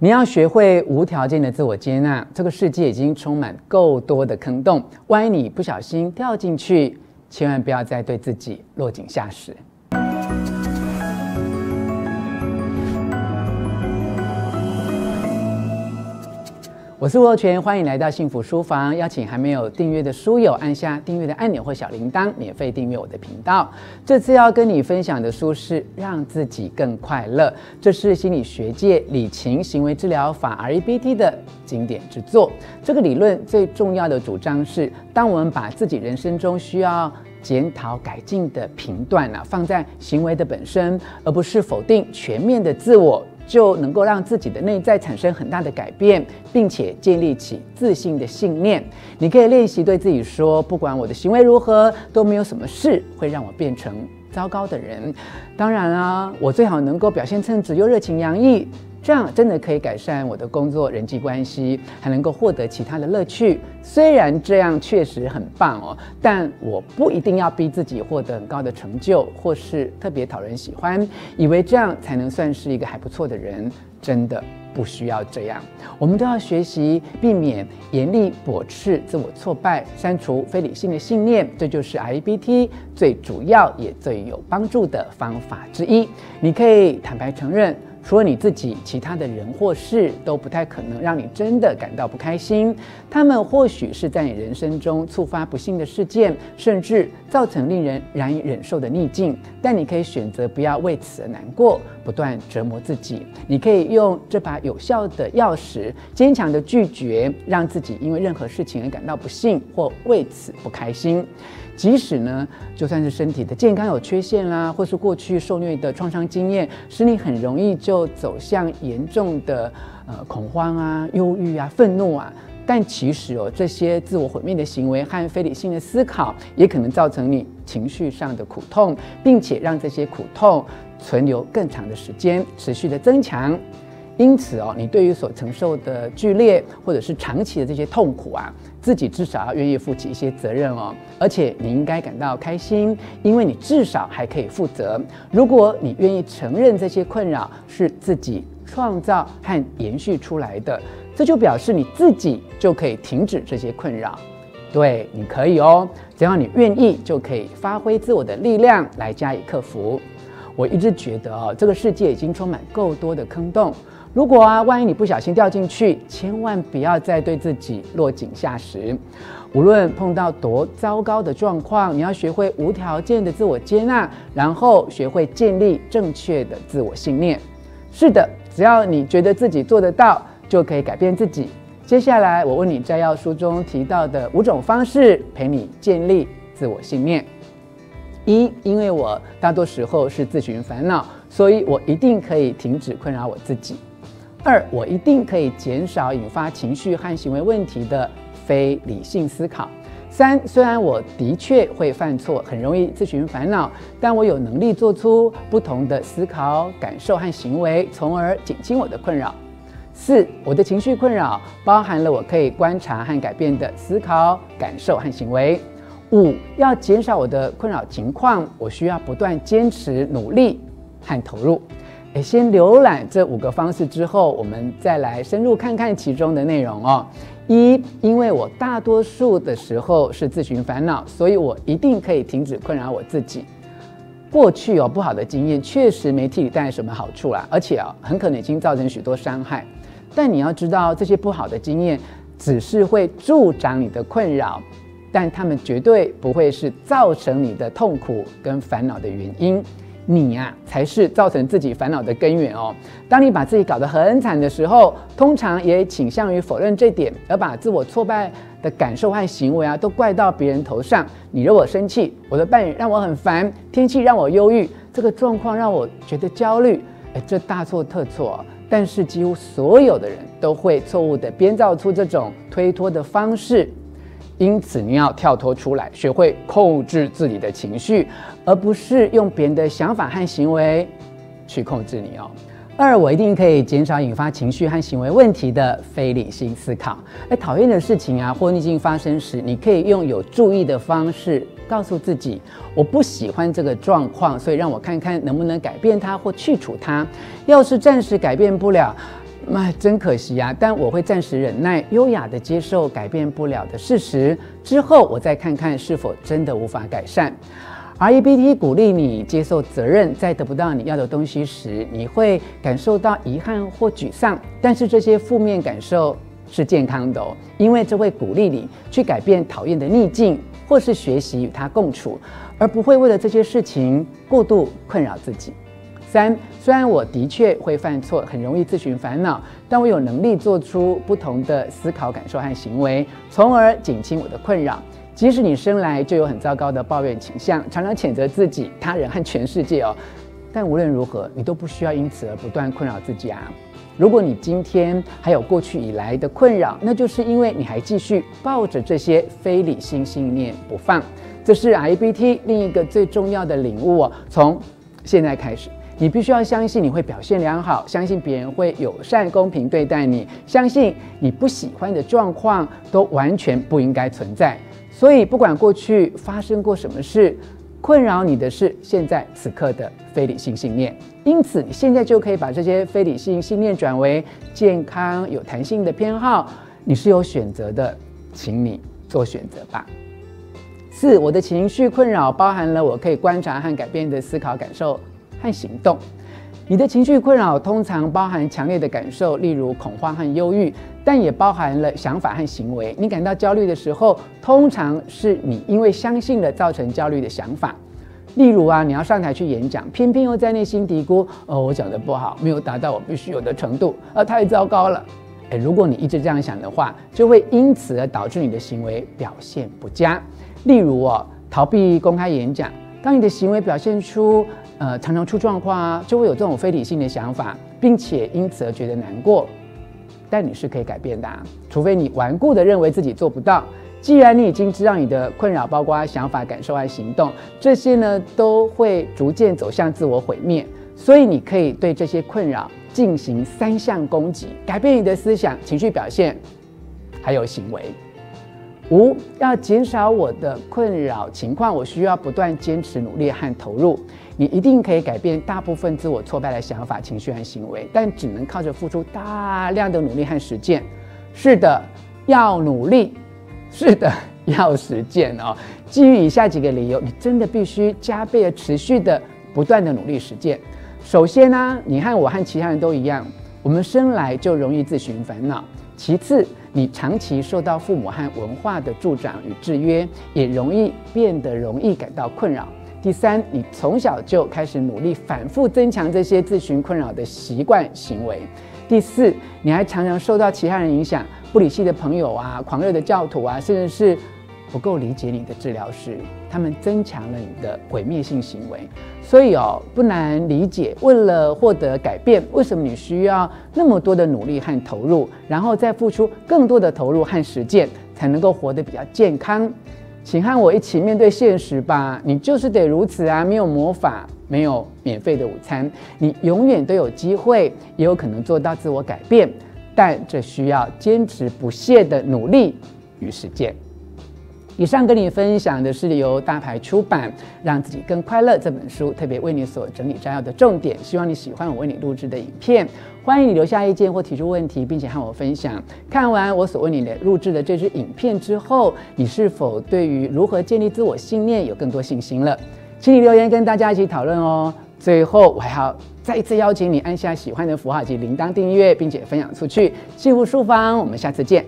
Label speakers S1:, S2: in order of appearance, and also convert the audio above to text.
S1: 你要学会无条件的自我接纳。这个世界已经充满够多的坑洞，万一你不小心掉进去，千万不要再对自己落井下石。我是吴若权，欢迎来到幸福书房。邀请还没有订阅的书友按下订阅的按钮或小铃铛，免费订阅我的频道。这次要跟你分享的书是《让自己更快乐》，这是心理学界理情行为治疗法 REBT 的经典之作。这个理论最重要的主张是，当我们把自己人生中需要检讨改进的频段啊，放在行为的本身，而不是否定全面的自我。就能够让自己的内在产生很大的改变，并且建立起自信的信念。你可以练习对自己说：“不管我的行为如何，都没有什么事会让我变成糟糕的人。”当然啊，我最好能够表现称职又热情洋溢。这样真的可以改善我的工作人际关系，还能够获得其他的乐趣。虽然这样确实很棒哦，但我不一定要逼自己获得很高的成就，或是特别讨人喜欢，以为这样才能算是一个还不错的人。真的不需要这样。我们都要学习避免严厉驳斥自我挫败，删除非理性的信念。这就是 I E B T 最主要也最有帮助的方法之一。你可以坦白承认。除了你自己，其他的人或事都不太可能让你真的感到不开心。他们或许是在你人生中触发不幸的事件，甚至造成令人难以忍受的逆境。但你可以选择不要为此而难过，不断折磨自己。你可以用这把有效的钥匙，坚强地拒绝让自己因为任何事情而感到不幸或为此不开心。即使呢，就算是身体的健康有缺陷啦，或是过去受虐的创伤经验，使你很容易就走向严重的呃恐慌啊、忧郁啊、愤怒啊。但其实哦，这些自我毁灭的行为和非理性的思考，也可能造成你情绪上的苦痛，并且让这些苦痛存留更长的时间，持续的增强。因此哦，你对于所承受的剧烈或者是长期的这些痛苦啊，自己至少要愿意负起一些责任哦。而且你应该感到开心，因为你至少还可以负责。如果你愿意承认这些困扰是自己创造和延续出来的，这就表示你自己就可以停止这些困扰。对，你可以哦，只要你愿意，就可以发挥自我的力量来加以克服。我一直觉得哦，这个世界已经充满够多的坑洞。如果啊，万一你不小心掉进去，千万不要再对自己落井下石。无论碰到多糟糕的状况，你要学会无条件的自我接纳，然后学会建立正确的自我信念。是的，只要你觉得自己做得到，就可以改变自己。接下来，我问你摘要书中提到的五种方式，陪你建立自我信念。一，因为我大多时候是自寻烦恼，所以我一定可以停止困扰我自己。二，我一定可以减少引发情绪和行为问题的非理性思考。三，虽然我的确会犯错，很容易自寻烦恼，但我有能力做出不同的思考、感受和行为，从而减轻我的困扰。四，我的情绪困扰包含了我可以观察和改变的思考、感受和行为。五，要减少我的困扰情况，我需要不断坚持、努力和投入。先浏览这五个方式之后，我们再来深入看看其中的内容哦。一，因为我大多数的时候是自寻烦恼，所以我一定可以停止困扰我自己。过去有不好的经验确实没替你带来什么好处啦，而且啊，很可能已经造成许多伤害。但你要知道，这些不好的经验只是会助长你的困扰，但他们绝对不会是造成你的痛苦跟烦恼的原因。你呀、才是造成自己烦恼的根源哦。当你把自己搞得很惨的时候，通常也倾向于否认这点，而把自我挫败的感受和行为啊，都怪到别人头上。你惹我生气，我的伴侣让我很烦，天气让我忧郁，这个状况让我觉得焦虑。哎，这大错特错。但是几乎所有的人都会错误地编造出这种推脱的方式。因此，你要跳脱出来，学会控制自己的情绪，而不是用别人的想法和行为去控制你哦。二，我一定可以减少引发情绪和行为问题的非理性思考。哎，讨厌的事情啊，或逆境发生时，你可以用有注意的方式告诉自己：我不喜欢这个状况，所以让我看看能不能改变它或去除它。要是暂时改变不了，那真可惜啊！但我会暂时忍耐，优雅地接受改变不了的事实，之后我再看看是否真的无法改善。REBT 鼓励你接受责任，在得不到你要的东西时，你会感受到遗憾或沮丧，但是这些负面感受是健康的哦，因为这会鼓励你去改变讨厌的逆境，或是学习与它共处，而不会为了这些事情过度困扰自己。三，虽然我的确会犯错，很容易自寻烦恼，但我有能力做出不同的思考、感受和行为，从而减轻我的困扰。即使你生来就有很糟糕的抱怨倾向，常常谴责自己、他人和全世界哦，但无论如何，你都不需要因此而不断困扰自己啊。如果你今天还有过去以来的困扰，那就是因为你还继续抱着这些非理性信念不放。这是 I B T 另一个最重要的领悟哦。从现在开始，你必须要相信你会表现良好，相信别人会友善公平对待你，相信你不喜欢的状况都完全不应该存在。所以，不管过去发生过什么事，困扰你的是现在此刻的非理性信念。因此，你现在就可以把这些非理性信念转为健康、有弹性的偏好。你是有选择的，请你做选择吧。四，我的情绪困扰包含了我可以观察和改变的思考、感受和行动。你的情绪困扰通常包含强烈的感受，例如恐慌和忧郁，但也包含了想法和行为。你感到焦虑的时候，通常是你因为相信了造成焦虑的想法。例如啊，你要上台去演讲，偏偏又在内心嘀咕：“哦，我讲得不好，没有达到我必须有的程度，呃，太糟糕了。”诶，如果你一直这样想的话，就会因此而导致你的行为表现不佳。例如哦，逃避公开演讲，当你的行为表现出，呃，常常出状况啊，就会有这种非理性的想法，并且因此而觉得难过。但你是可以改变的啊，除非你顽固的认为自己做不到。既然你已经知道你的困扰包括想法、感受和行动，这些呢都会逐渐走向自我毁灭，所以你可以对这些困扰进行三项攻击：改变你的思想、情绪表现，还有行为。五，要减少我的困扰情况，我需要不断坚持努力和投入。你一定可以改变大部分自我挫败的想法、情绪和行为，但只能靠着付出大量的努力和实践。是的，要努力。是的，要实践哦。基于以下几个理由，你真的必须加倍的、持续的、不断的努力实践。首先呢，你和我和其他人都一样，我们生来就容易自寻烦恼。其次，你长期受到父母和文化的助长与制约，也容易变得容易感到困扰。第三，你从小就开始努力反复增强这些自寻困扰的习惯行为。第四，你还常常受到其他人影响，不理性的朋友啊，狂热的教徒啊，甚至是不够理解你的治疗师，他们增强了你的毁灭性行为。所以哦，不难理解，为了获得改变，为什么你需要那么多的努力和投入，然后再付出更多的投入和实践，才能够活得比较健康。请和我一起面对现实吧，你就是得如此啊！没有魔法，没有免费的午餐，你永远都有机会，也有可能做到自我改变，但这需要坚持不懈的努力与实践。以上跟你分享的是由大牌出版《让自己更快乐》这本书特别为你所整理摘要的重点。希望你喜欢我为你录制的影片，欢迎你留下意见或提出问题，并且和我分享。看完我所为你的录制的这支影片之后，你是否对于如何建立自我信念有更多信心了？请你留言跟大家一起讨论哦。最后，我还要再一次邀请你按下喜欢的符号及铃铛订阅，并且分享出去。幸福书房，我们下次见。